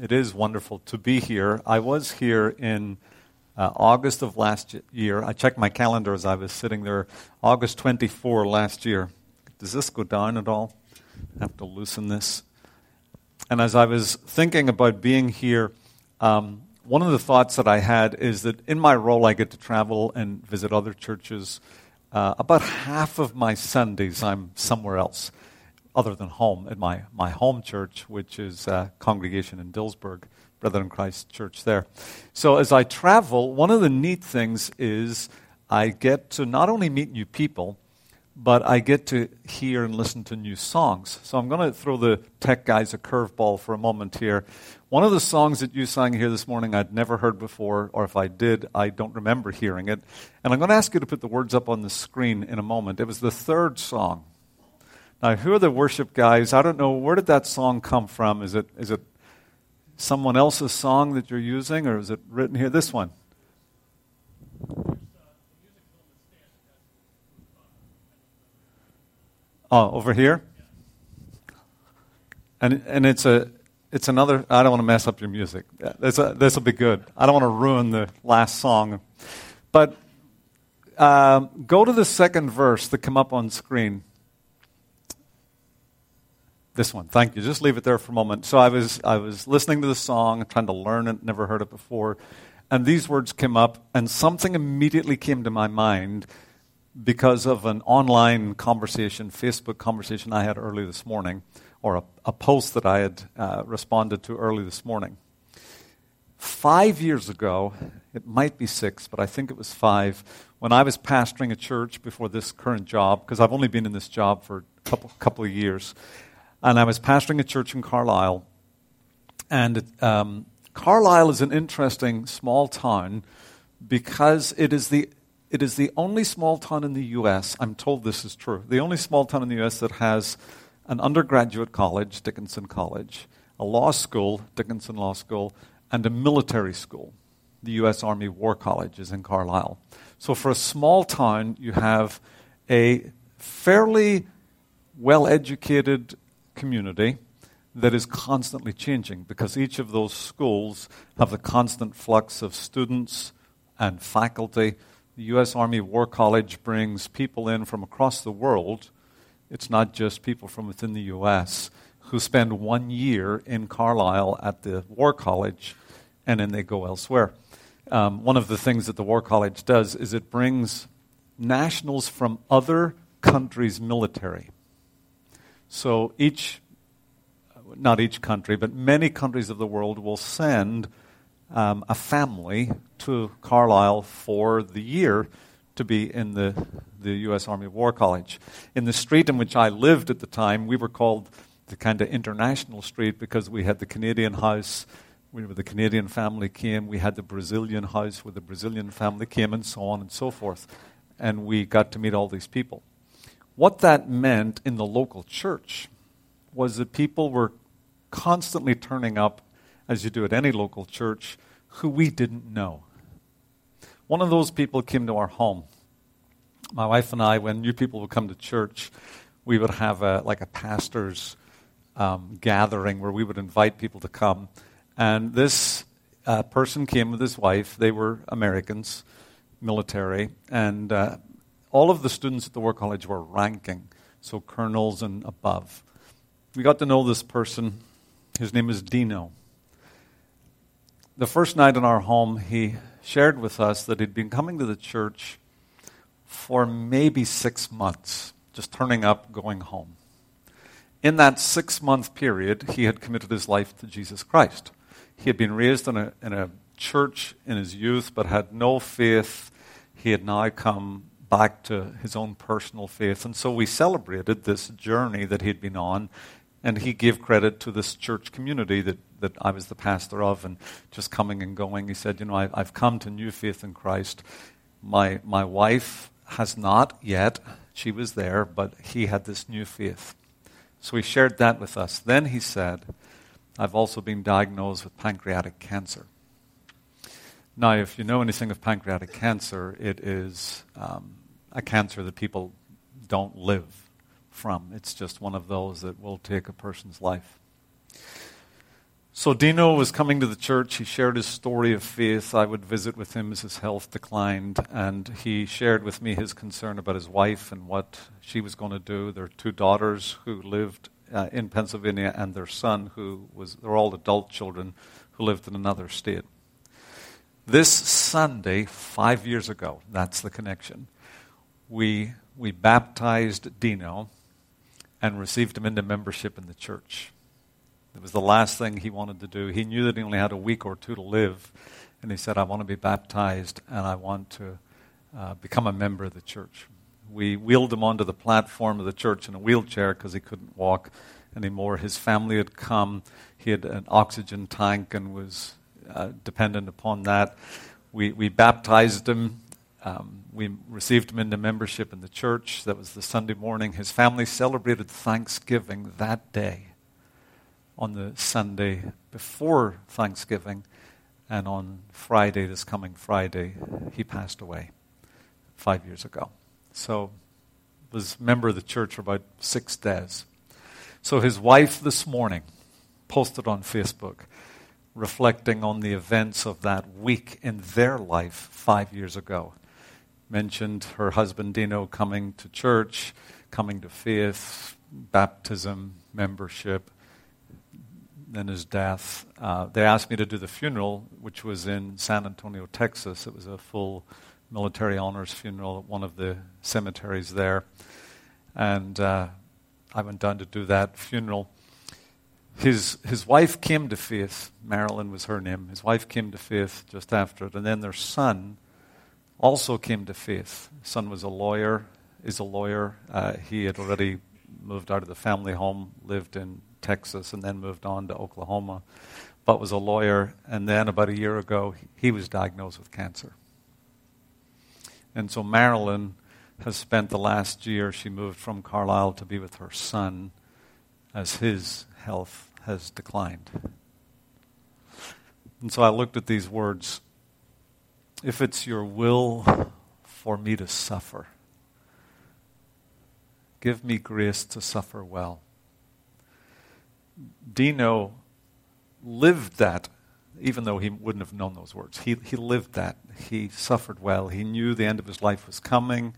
It is wonderful to be here. I was here in uh, August of last year. I checked my calendar as I was sitting there. August 24 last year. Does this go down at all? I have to loosen this. And as I was thinking about being here, um, one of the thoughts that I had is that in my role, I get to travel and visit other churches. Uh, about half of my Sundays, I'm somewhere else other than home, at my, my home church, which is a congregation in Dillsburg, Brethren Christ Church there. So as I travel, one of the neat things is I get to not only meet new people, but I get to hear and listen to new songs. So I'm going to throw the tech guys a curveball for a moment here. One of the songs that you sang here this morning I'd never heard before, or if I did, I don't remember hearing it. And I'm going to ask you to put the words up on the screen in a moment. It was the third song now, who are the worship guys? I don't know. Where did that song come from? Is it, is it someone else's song that you're using, or is it written here? This one. Oh, over here? And, and it's, a, it's another, I don't want to mess up your music. This will be good. I don't want to ruin the last song. But um, go to the second verse that come up on screen. This one, thank you. Just leave it there for a moment. So I was, I was listening to the song, trying to learn it, never heard it before, and these words came up, and something immediately came to my mind because of an online conversation, Facebook conversation I had early this morning, or a, a post that I had uh, responded to early this morning. Five years ago, it might be six, but I think it was five, when I was pastoring a church before this current job, because I've only been in this job for a couple, couple of years and I was pastoring a church in Carlisle. And um, Carlisle is an interesting small town because it is the it is the only small town in the U.S. I'm told this is true. The only small town in the U.S. that has an undergraduate college, Dickinson College, a law school, Dickinson Law School, and a military school. The U.S. Army War College is in Carlisle. So for a small town, you have a fairly well educated community that is constantly changing because each of those schools have the constant flux of students and faculty. The U.S. Army War College brings people in from across the world. It's not just people from within the U.S. who spend one year in Carlisle at the War College and then they go elsewhere. Um, one of the things that the War College does is it brings nationals from other countries' military so each, not each country, but many countries of the world will send um, a family to Carlisle for the year to be in the, the U.S. Army War College. In the street in which I lived at the time, we were called the kind of international street because we had the Canadian house where the Canadian family came, we had the Brazilian house where the Brazilian family came, and so on and so forth. And we got to meet all these people. What that meant in the local church was that people were constantly turning up, as you do at any local church, who we didn't know. One of those people came to our home. My wife and I, when new people would come to church, we would have a, like a pastor's um, gathering where we would invite people to come. And this uh, person came with his wife. They were Americans, military, and uh, all of the students at the War College were ranking, so colonels and above. We got to know this person. His name is Dino. The first night in our home, he shared with us that he'd been coming to the church for maybe six months, just turning up, going home. In that six month period, he had committed his life to Jesus Christ. He had been raised in a, in a church in his youth, but had no faith. He had now come back to his own personal faith. And so we celebrated this journey that he'd been on, and he gave credit to this church community that, that I was the pastor of, and just coming and going. He said, You know, I, I've come to new faith in Christ. My, my wife has not yet. She was there, but he had this new faith. So he shared that with us. Then he said, I've also been diagnosed with pancreatic cancer. Now, if you know anything of pancreatic cancer, it is um, a cancer that people don't live from. It's just one of those that will take a person's life. So Dino was coming to the church. He shared his story of faith. I would visit with him as his health declined, and he shared with me his concern about his wife and what she was going to do. Their two daughters who lived uh, in Pennsylvania, and their son who was they're all adult children who lived in another state. This Sunday, five years ago, that's the connection. We we baptized Dino and received him into membership in the church. It was the last thing he wanted to do. He knew that he only had a week or two to live, and he said, I want to be baptized and I want to uh, become a member of the church. We wheeled him onto the platform of the church in a wheelchair because he couldn't walk anymore. His family had come. He had an oxygen tank and was uh, dependent upon that. We, we baptized him. Um, we received him into membership in the church. That was the Sunday morning. His family celebrated Thanksgiving that day on the Sunday before Thanksgiving, and on Friday, this coming Friday, he passed away five years ago. So, was member of the church for about six days. So his wife this morning posted on Facebook, reflecting on the events of that week in their life five years ago. Mentioned her husband Dino coming to church, coming to faith, baptism, membership, then his death. Uh, they asked me to do the funeral, which was in San Antonio, Texas. It was a full military honors funeral at one of the cemeteries there. And uh, I went down to do that funeral. His, his wife came to faith. Marilyn was her name. His wife came to faith just after it. And then their son also came to faith. Son was a lawyer, is a lawyer. Uh, he had already moved out of the family home, lived in Texas, and then moved on to Oklahoma, but was a lawyer. And then about a year ago, he was diagnosed with cancer. And so Marilyn has spent the last year, she moved from Carlisle to be with her son as his health has declined. And so I looked at these words If it's your will for me to suffer, give me grace to suffer well. Dino lived that, even though he wouldn't have known those words. He, he lived that. He suffered well. He knew the end of his life was coming.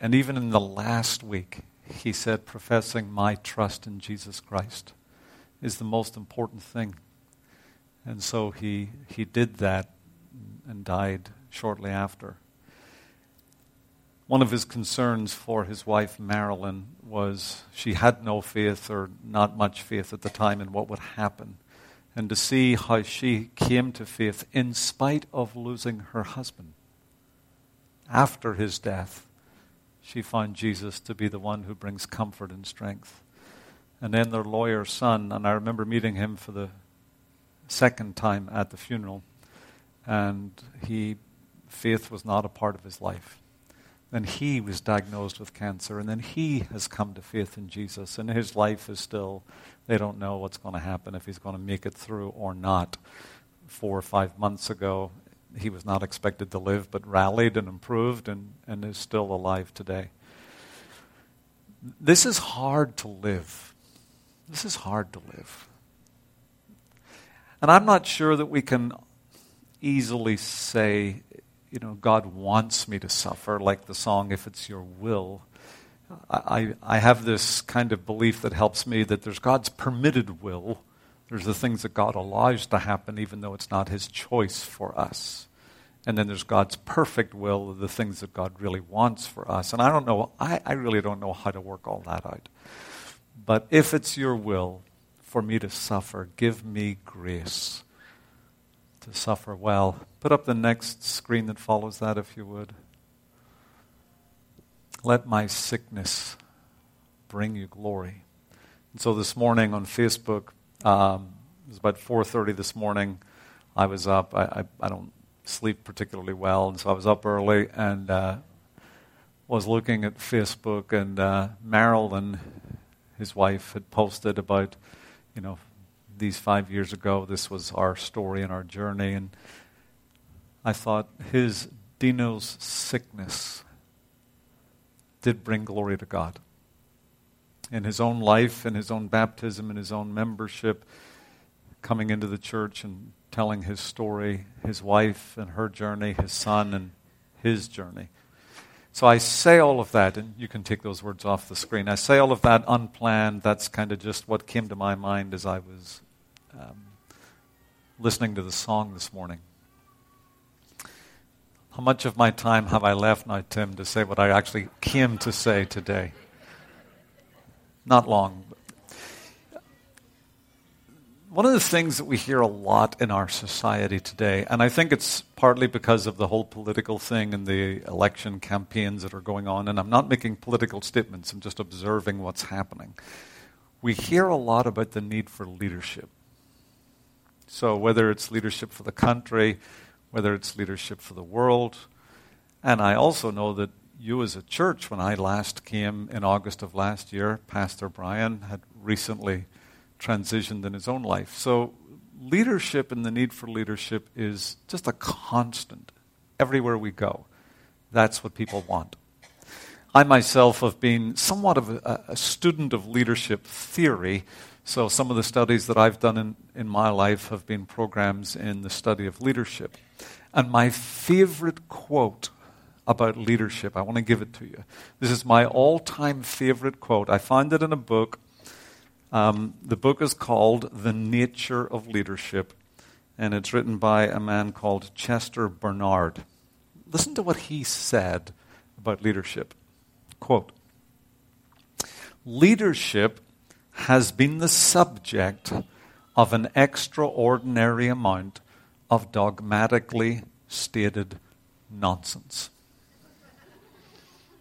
And even in the last week, he said, professing my trust in Jesus Christ is the most important thing. And so he, he did that and died shortly after. One of his concerns for his wife, Marilyn, was she had no faith or not much faith at the time in what would happen. And to see how she came to faith in spite of losing her husband after his death she found Jesus to be the one who brings comfort and strength. And then their lawyer son, and I remember meeting him for the second time at the funeral, and he faith was not a part of his life. Then he was diagnosed with cancer, and then he has come to faith in Jesus, and his life is still, they don't know what's going to happen, if he's going to make it through or not. Four or five months ago, he was not expected to live, but rallied and improved and, and is still alive today. This is hard to live. This is hard to live. And I'm not sure that we can easily say, you know, God wants me to suffer, like the song, If It's Your Will. I, I have this kind of belief that helps me that there's God's permitted will there's the things that God allows to happen, even though it's not His choice for us. And then there's God's perfect will, the things that God really wants for us. And I don't know, I, I really don't know how to work all that out. But if it's your will for me to suffer, give me grace to suffer well. Put up the next screen that follows that, if you would. Let my sickness bring you glory. And so this morning on Facebook, um, it was about 4.30 this morning. I was up. I, I, I, don't sleep particularly well, and so I was up early and uh, was looking at Facebook, and uh, Marilyn, his wife, had posted about, you know, these five years ago, this was our story and our journey, and I thought his, Dino's sickness did bring glory to God. in his own life, in his own baptism, in his own membership, coming into the church and telling his story, his wife and her journey, his son and his journey. So I say all of that, and you can take those words off the screen. I say all of that unplanned. That's kind of just what came to my mind as I was um, listening to the song this morning. How much of my time have I left now, Tim, to say what I actually came to say today? Not long. One of the things that we hear a lot in our society today, and I think it's partly because of the whole political thing and the election campaigns that are going on, and I'm not making political statements, I'm just observing what's happening. We hear a lot about the need for leadership. So, whether it's leadership for the country, whether it's leadership for the world, and I also know that you as a church, when I last came in August of last year, Pastor Brian had recently transitioned in his own life. So, leadership and the need for leadership is just a constant everywhere we go. That's what people want. I myself have been somewhat of a, a, student of leadership theory. So, some of the studies that I've done in, in my life have been programs in the study of leadership. And my favorite quote about leadership, I want to give it to you. This is my all time favorite quote. I found it in a book um, the book is called The Nature of Leadership, and it's written by a man called Chester Barnard. Listen to what he said about leadership. Quote Leadership has been the subject of an extraordinary amount of dogmatically stated nonsense.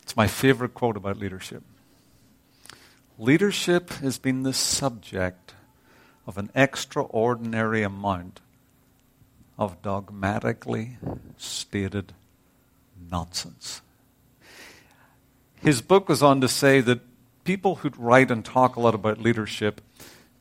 It's my favorite quote about leadership. Leadership has been the subject of an extraordinary amount of dogmatically stated nonsense. His book goes on to say that people who write and talk a lot about leadership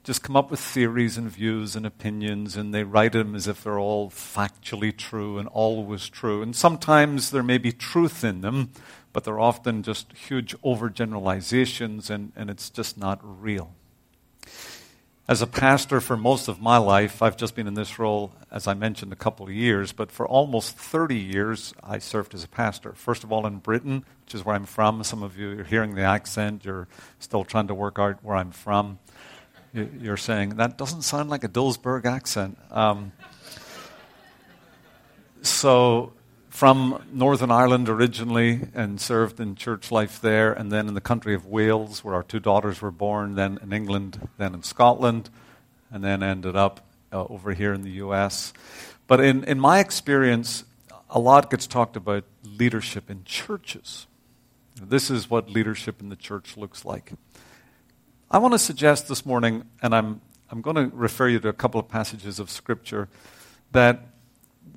just come up with theories and views and opinions, and they write them as if they're all factually true and always true. And sometimes there may be truth in them, but they're often just huge overgeneralizations, and, and it's just not real. As a pastor for most of my life, I've just been in this role, as I mentioned, a couple of years, but for almost 30 years, I served as a pastor. First of all, in Britain, which is where I'm from. Some of you are hearing the accent, you're still trying to work out where I'm from. You're saying, that doesn't sound like a Dillsburg accent. Um, so, from Northern Ireland originally and served in church life there, and then in the country of Wales, where our two daughters were born, then in England, then in Scotland, and then ended up uh, over here in the U.S. But in, in my experience, a lot gets talked about leadership in churches. This is what leadership in the church looks like. I want to suggest this morning, and I'm, I'm going to refer you to a couple of passages of Scripture, that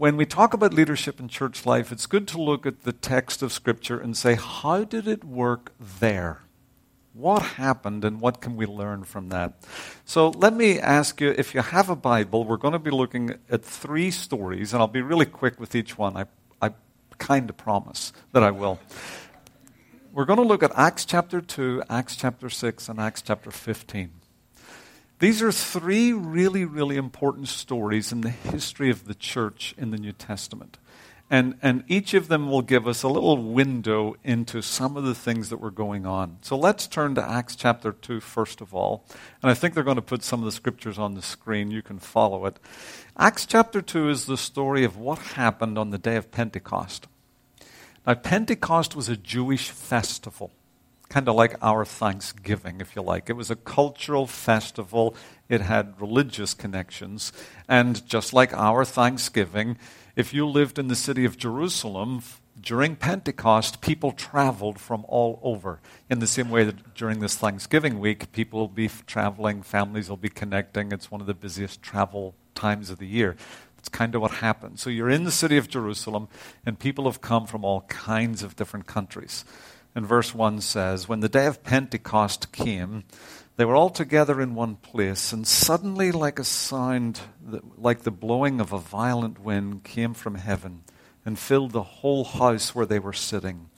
when we talk about leadership in church life, it's good to look at the text of Scripture and say, how did it work there? What happened and what can we learn from that? So let me ask you if you have a Bible, we're going to be looking at three stories, and I'll be really quick with each one. I, I kind of promise that I will. We're going to look at Acts chapter 2, Acts chapter 6, and Acts chapter 15. These are three really, really important stories in the history of the church in the New Testament. And, and each of them will give us a little window into some of the things that were going on. So let's turn to Acts chapter 2 first of all. And I think they're going to put some of the scriptures on the screen. You can follow it. Acts chapter 2 is the story of what happened on the day of Pentecost. Now, Pentecost was a Jewish festival kind of like our Thanksgiving, if you like. It was a cultural festival, it had religious connections. And just like our Thanksgiving, if you lived in the city of Jerusalem, during Pentecost, people traveled from all over. In the same way that during this Thanksgiving week, people will be traveling, families will be connecting. It's one of the busiest travel times of the year. It's kind of what happened. So you're in the city of Jerusalem, and people have come from all kinds of different countries. And verse 1 says, When the day of Pentecost came, they were all together in one place, and suddenly, like a sound, like the blowing of a violent wind, came from heaven and filled the whole house where they were sitting.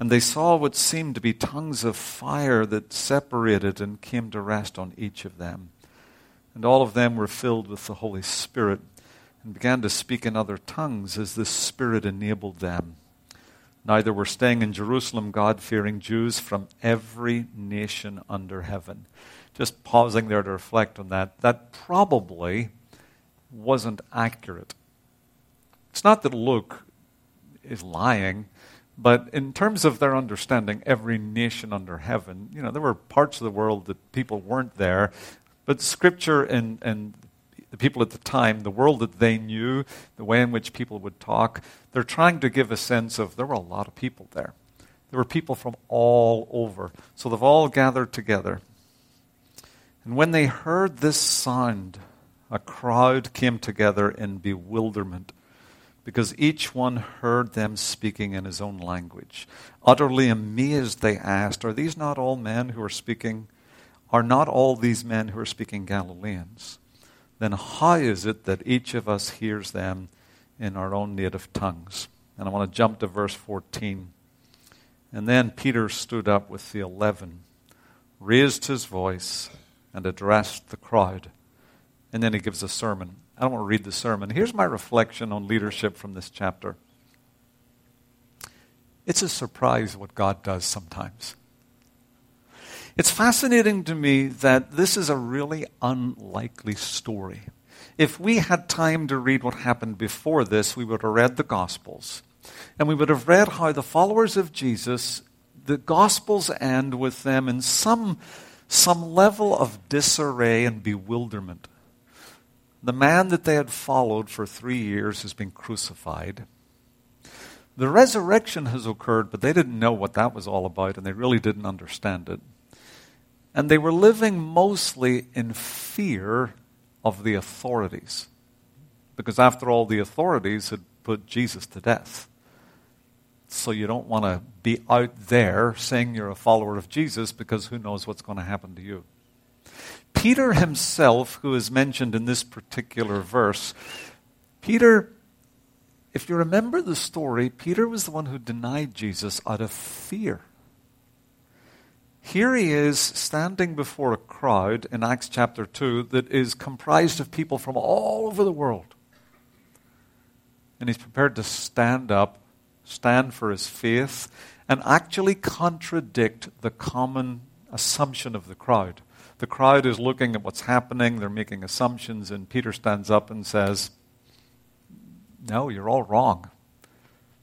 And they saw what seemed to be tongues of fire that separated and came to rest on each of them. And all of them were filled with the Holy Spirit and began to speak in other tongues as the Spirit enabled them. Now there were staying in Jerusalem God fearing Jews from every nation under heaven. Just pausing there to reflect on that, that probably wasn't accurate. It's not that Luke is lying, but in terms of their understanding, every nation under heaven, you know, there were parts of the world that people weren't there, but Scripture and, and the people at the time, the world that they knew, the way in which people would talk, they're trying to give a sense of there were a lot of people there. There were people from all over. So they've all gathered together. And when they heard this sound, a crowd came together in bewilderment because each one heard them speaking in his own language. Utterly amazed, they asked, Are these not all men who are speaking? Are not all these men who are speaking Galileans? Then how is it that each of us hears them in our own native tongues? And I want to jump to verse 14. And then Peter stood up with the eleven, raised his voice, and addressed the crowd. And then he gives a sermon. I don't want to read the sermon. Here's my reflection on leadership from this chapter. It's a surprise what God does sometimes. It's fascinating to me that this is a really unlikely story. If we had time to read what happened before this, we would have read the Gospels. And we would have read how the followers of Jesus, the Gospels end with them in some, some level of disarray and bewilderment. The man that they had followed for three years has been crucified. The resurrection has occurred, but they didn't know what that was all about, and they really didn't understand it. And they were living mostly in fear of the authorities. Because after all, the authorities had put Jesus to death. So you don't want to be out there saying you're a follower of Jesus because who knows what's going to happen to you. Peter himself, who is mentioned in this particular verse, Peter, if you remember the story, Peter was the one who denied Jesus out of fear. Here he is standing before a crowd in Acts chapter 2 that is comprised of people from all over the world. And he's prepared to stand up, stand for his faith, and actually contradict the common assumption of the crowd. The crowd is looking at what's happening, they're making assumptions, and Peter stands up and says, No, you're all wrong.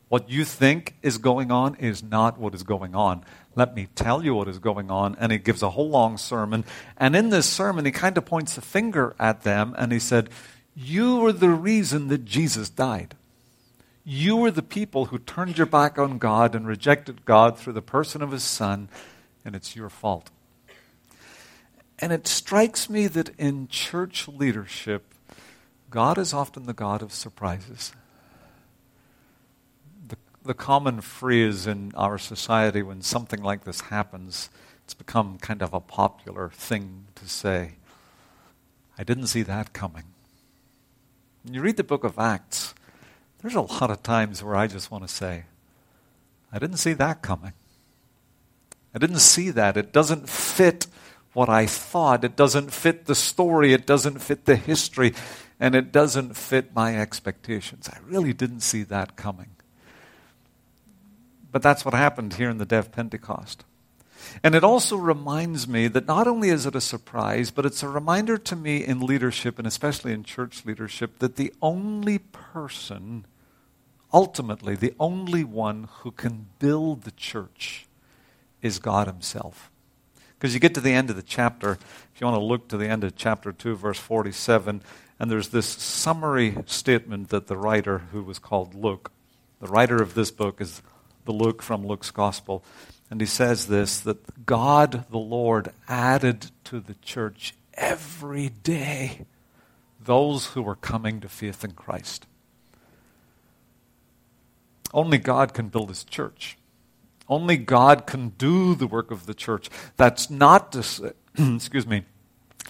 What you think is going on is not what is going on. Let me tell you what is going on. And he gives a whole long sermon. And in this sermon, he kind of points a finger at them and he said, You were the reason that Jesus died. You were the people who turned your back on God and rejected God through the person of his Son, and it's your fault. And it strikes me that in church leadership, God is often the God of surprises. The, common phrase in our society when something like this happens, it's become kind of a popular thing to say. I didn't see that coming. When you read the book of Acts, there's a lot of times where I just want to say, I didn't see that coming. I didn't see that. It doesn't fit what I thought. It doesn't fit the story. It doesn't fit the history. And it doesn't fit my expectations. I really didn't see that coming. But that's what happened here in the of Pentecost. And it also reminds me that not only is it a surprise, but it's a reminder to me in leadership, and especially in church leadership, that the only person, ultimately, the only one who can build the church is God Himself. Because you get to the end of the chapter, if you want to look to the end of chapter 2, verse 47, and there's this summary statement that the writer, who was called Luke, the writer of this book is the Luke from Luke's Gospel. And he says this that God the Lord added to the church every day those who were coming to faith in Christ. Only God can build his church. Only God can do the work of the church. That's not to say, excuse me,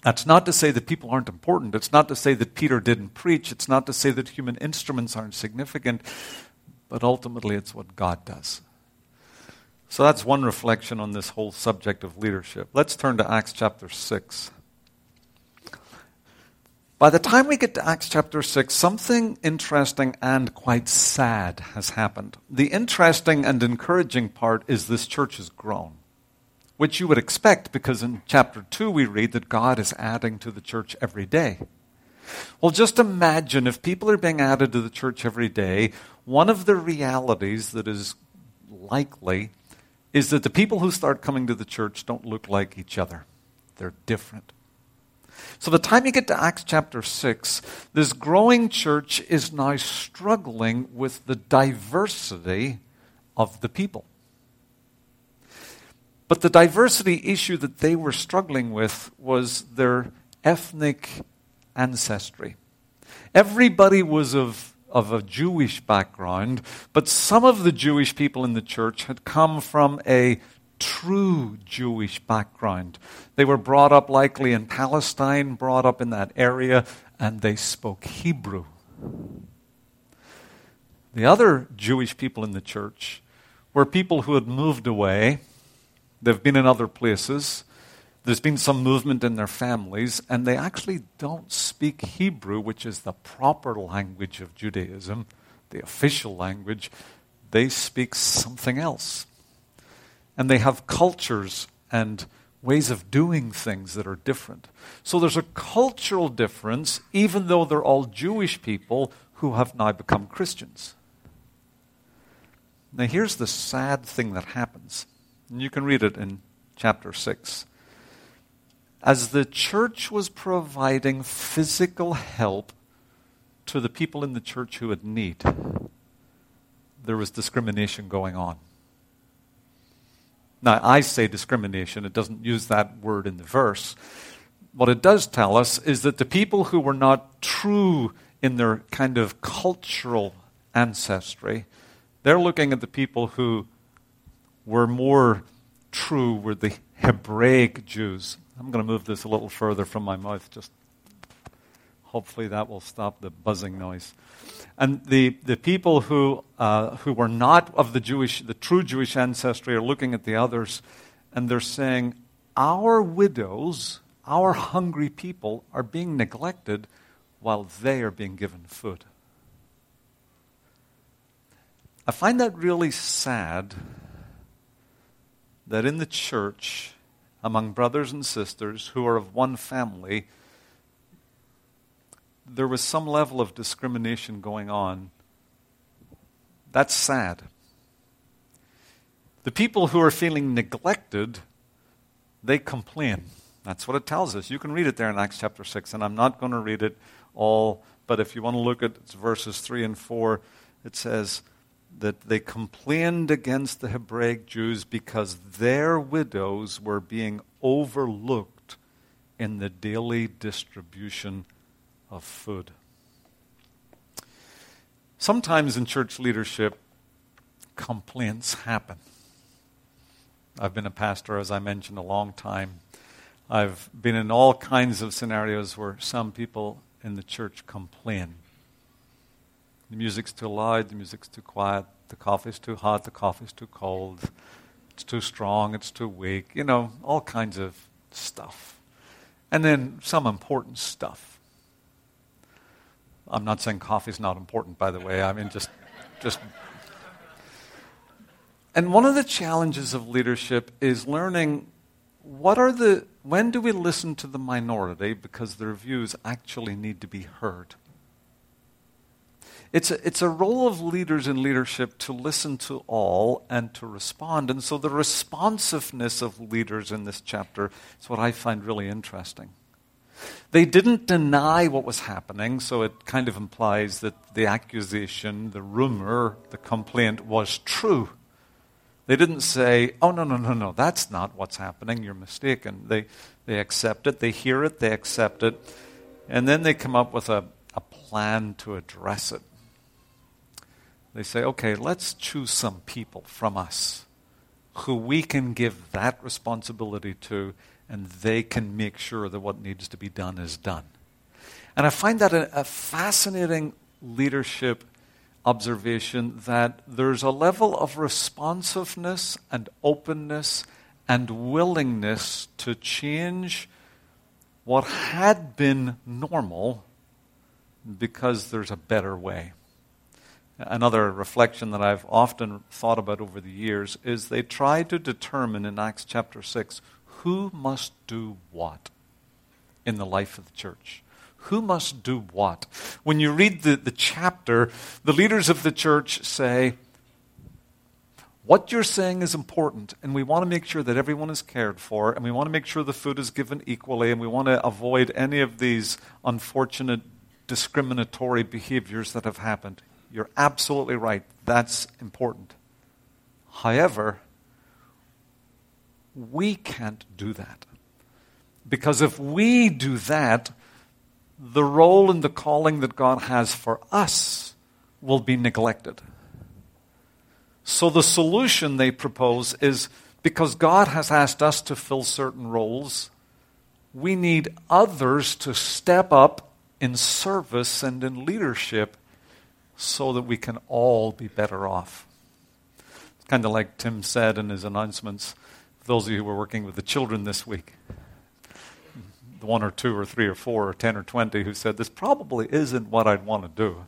that's not to say that people aren't important. It's not to say that Peter didn't preach. It's not to say that human instruments aren't significant. But ultimately, it's what God does. So that's one reflection on this whole subject of leadership. Let's turn to Acts chapter 6. By the time we get to Acts chapter 6, something interesting and quite sad has happened. The interesting and encouraging part is this church has grown, which you would expect because in chapter 2 we read that God is adding to the church every day. Well, just imagine if people are being added to the church every day, one of the realities that is likely is that the people who start coming to the church don't look like each other. They're different. So, the time you get to Acts chapter 6, this growing church is now struggling with the diversity of the people. But the diversity issue that they were struggling with was their ethnic ancestry. Everybody was of, of a Jewish background, but some of the Jewish people in the church had come from a true Jewish background. They were brought up likely in Palestine, brought up in that area, and they spoke Hebrew. The other Jewish people in the church were people who had moved away. They've been in other places. There's been some movement in their families, and they actually don't speak Hebrew, which is the proper language of Judaism, the official language. They speak something else. And they have cultures and ways of doing things that are different. So there's a cultural difference, even though they're all Jewish people who have now become Christians. Now, here's the sad thing that happens. And you can read it in chapter 6. As the church was providing physical help to the people in the church who had need, there was discrimination going on. Now, I say discrimination, it doesn't use that word in the verse. What it does tell us is that the people who were not true in their kind of cultural ancestry, they're looking at the people who were more true, were the Hebraic Jews. I'm going to move this a little further from my mouth, just hopefully that will stop the buzzing noise. And the, the people who, uh, who were not of the Jewish, the true Jewish ancestry are looking at the others and they're saying, Our widows, our hungry people are being neglected while they are being given food. I find that really sad that in the church, among brothers and sisters who are of one family, there was some level of discrimination going on. That's sad. The people who are feeling neglected, they complain. That's what it tells us. You can read it there in Acts chapter 6, and I'm not going to read it all, but if you want to look at verses 3 and 4, it says that they complained against the Hebraic Jews because their widows were being overlooked in the daily distribution of food. Sometimes in church leadership, complaints happen. I've been a pastor, as I mentioned, a long time. I've been in all kinds of scenarios where some people in the church complain. The music's too loud, the music's too quiet, the coffee's too hot, the coffee's too cold, it's too strong, it's too weak, you know, all kinds of stuff. And then some important stuff. I'm not saying coffee's not important, by the way. I mean, just, just. And one of the challenges of leadership is learning what are the, when do we listen to the minority because their views actually need to be heard? It's a, it's a role of leaders in leadership to listen to all and to respond. And so the responsiveness of leaders in this chapter is what I find really interesting. They didn't deny what was happening, so it kind of implies that the accusation, the rumor, the complaint was true. They didn't say, oh, no, no, no, no, that's not what's happening, you're mistaken. They, they accept it, they hear it, they accept it, and then they come up with a, a plan to address it. They say, okay, let's choose some people from us who we can give that responsibility to and they can make sure that what needs to be done is done. And I find that a, a fascinating leadership observation that there's a level of responsiveness and openness and willingness to change what had been normal because there's a better way. Another reflection that I've often thought about over the years is they try to determine in Acts chapter 6 who must do what in the life of the church. Who must do what? When you read the, the chapter, the leaders of the church say, What you're saying is important, and we want to make sure that everyone is cared for, and we want to make sure the food is given equally, and we want to avoid any of these unfortunate discriminatory behaviors that have happened. You're absolutely right. That's important. However, we can't do that. Because if we do that, the role and the calling that God has for us will be neglected. So the solution they propose is because God has asked us to fill certain roles, we need others to step up in service and in leadership so that we can all be better off. It's kind of like Tim said in his announcements, those of you who were working with the children this week, the one or two or three or four or ten or twenty who said, This probably isn't what I'd want to do.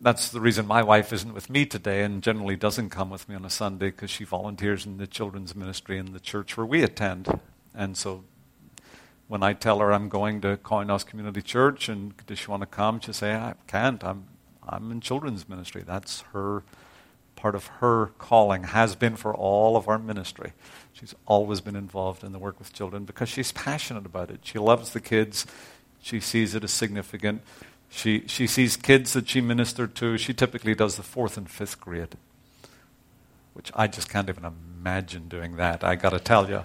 That's the reason my wife isn't with me today and generally doesn't come with me on a Sunday because she volunteers in the children's ministry in the church where we attend. And so when I tell her I'm going to Koinos Community Church and does she want to come, she'll say, I can't. I'm, I'm in children's ministry. That's her part of her calling, has been for all of our ministry. She's always been involved in the work with children because she's passionate about it. She loves the kids. She sees it as significant. She, she sees kids that she ministered to. She typically does the fourth and fifth grade, which I just can't even imagine doing that, I got to tell you.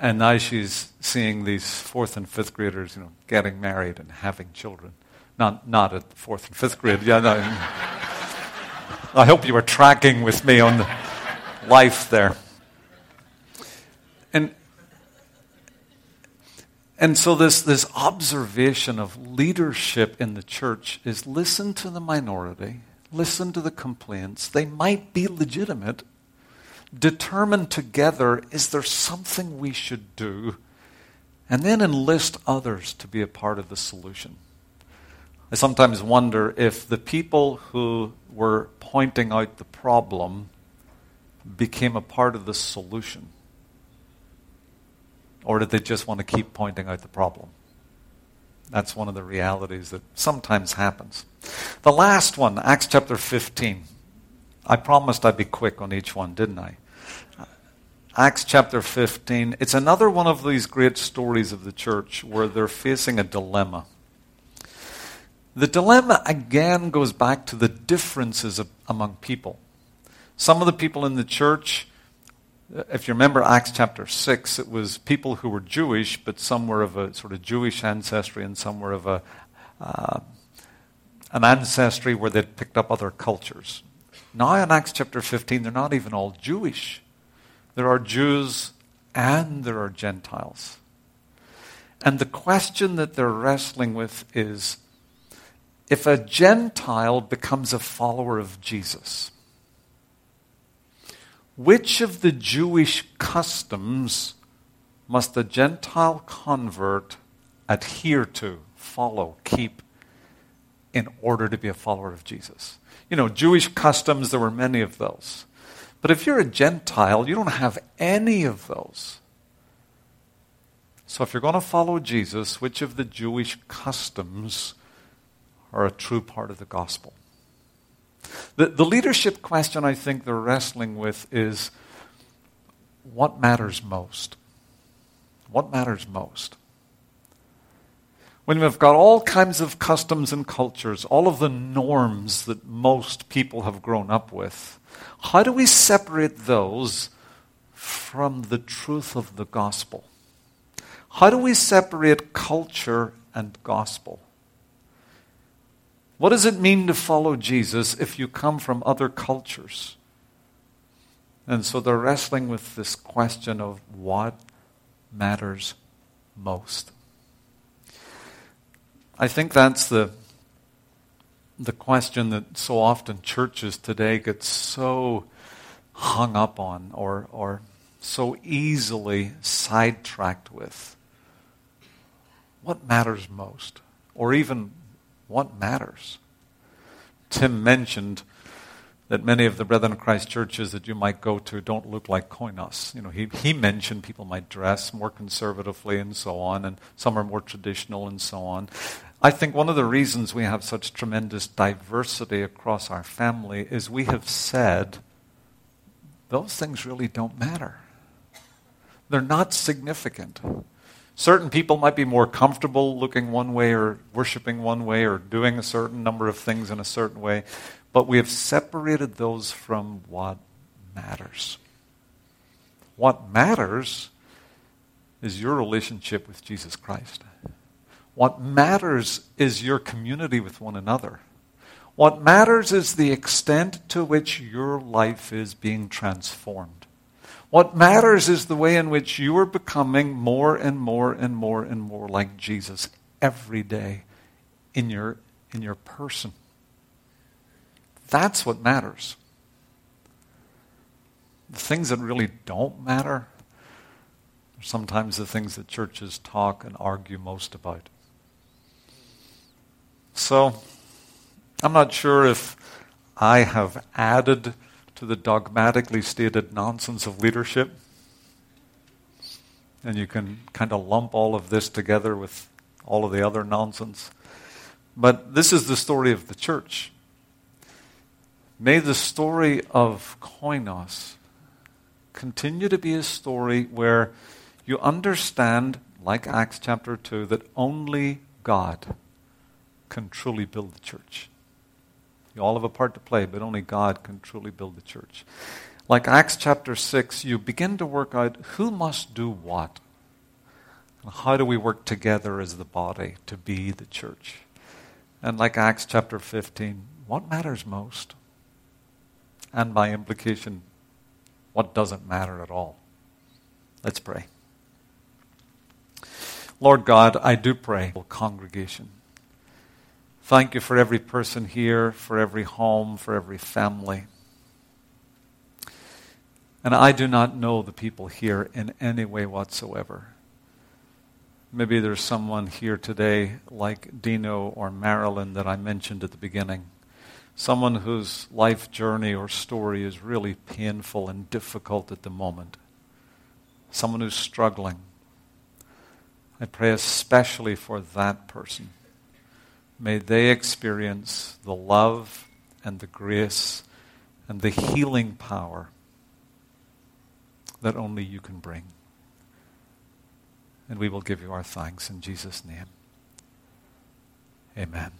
And now she's seeing these fourth and fifth graders, you know, getting married and having children. Not, not at fourth and fifth grade. Yeah, no. I hope you were tracking with me on the life there. And, and so this, this observation of leadership in the church is listen to the minority, listen to the complaints. They might be legitimate, determine together is there something we should do, and then enlist others to be a part of the solution. I sometimes wonder if the people who were pointing out the problem became a part of the solution. Or did they just want to keep pointing out the problem? That's one of the realities that sometimes happens. The last one, Acts chapter 15. I promised I'd be quick on each one, didn't I? Acts chapter 15. It's another one of these great stories of the church where they're facing a dilemma. The dilemma again goes back to the differences of, among people. Some of the people in the church, if you remember Acts chapter 6, it was people who were Jewish, but some were of a sort of Jewish ancestry and some were of a, uh, an ancestry where they'd picked up other cultures. Now in Acts chapter 15, they're not even all Jewish. There are Jews and there are Gentiles. And the question that they're wrestling with is if a Gentile becomes a follower of Jesus, which of the Jewish customs must the Gentile convert adhere to, follow, keep in order to be a follower of Jesus? You know, Jewish customs, there were many of those. But if you're a Gentile, you don't have any of those. So if you're going to follow Jesus, which of the Jewish customs are a true part of the gospel? The, the leadership question I think they're wrestling with is what matters most? What matters most? When we've got all kinds of customs and cultures, all of the norms that most people have grown up with, how do we separate those from the truth of the gospel? How do we separate culture and gospel? What does it mean to follow Jesus if you come from other cultures? And so they're wrestling with this question of what matters most. I think that's the, the question that so often churches today get so hung up on or, or so easily sidetracked with. What matters most? Or even what matters? Tim mentioned that many of the Brethren of Christ churches that you might go to don't look like Koinos. You know, he, he mentioned people might dress more conservatively and so on, and some are more traditional and so on. I think one of the reasons we have such tremendous diversity across our family is we have said those things really don't matter. They're not significant. Certain people might be more comfortable looking one way or worshiping one way or doing a certain number of things in a certain way, but we have separated those from what matters. What matters is your relationship with Jesus Christ. What matters is your community with one another. What matters is the extent to which your life is being transformed. What matters is the way in which you are becoming more and more and more and more like Jesus every day in your, in your person. That's what matters. The things that really don't matter are sometimes the things that churches talk and argue most about. So, I'm not sure if I have added to the dogmatically stated nonsense of leadership. And you can kind of lump all of this together with all of the other nonsense. But this is the story of the church. May the story of Koinos continue to be a story where you understand, like Acts chapter 2, that only God can truly build the church. You all have a part to play, but only God can truly build the church. Like Acts chapter 6, you begin to work out who must do what. And how do we work together as the body to be the church? And like Acts chapter 15, what matters most? And by implication, what doesn't matter at all? Let's pray. Lord God, I do pray, congregation. Thank you for every person here, for every home, for every family. And I do not know the people here in any way whatsoever. Maybe there's someone here today like Dino or Marilyn that I mentioned at the beginning. Someone whose life journey or story is really painful and difficult at the moment. Someone who's struggling. I pray especially for that person May they experience the love and the grace and the healing power that only you can bring. And we will give you our thanks in Jesus' name. Amen.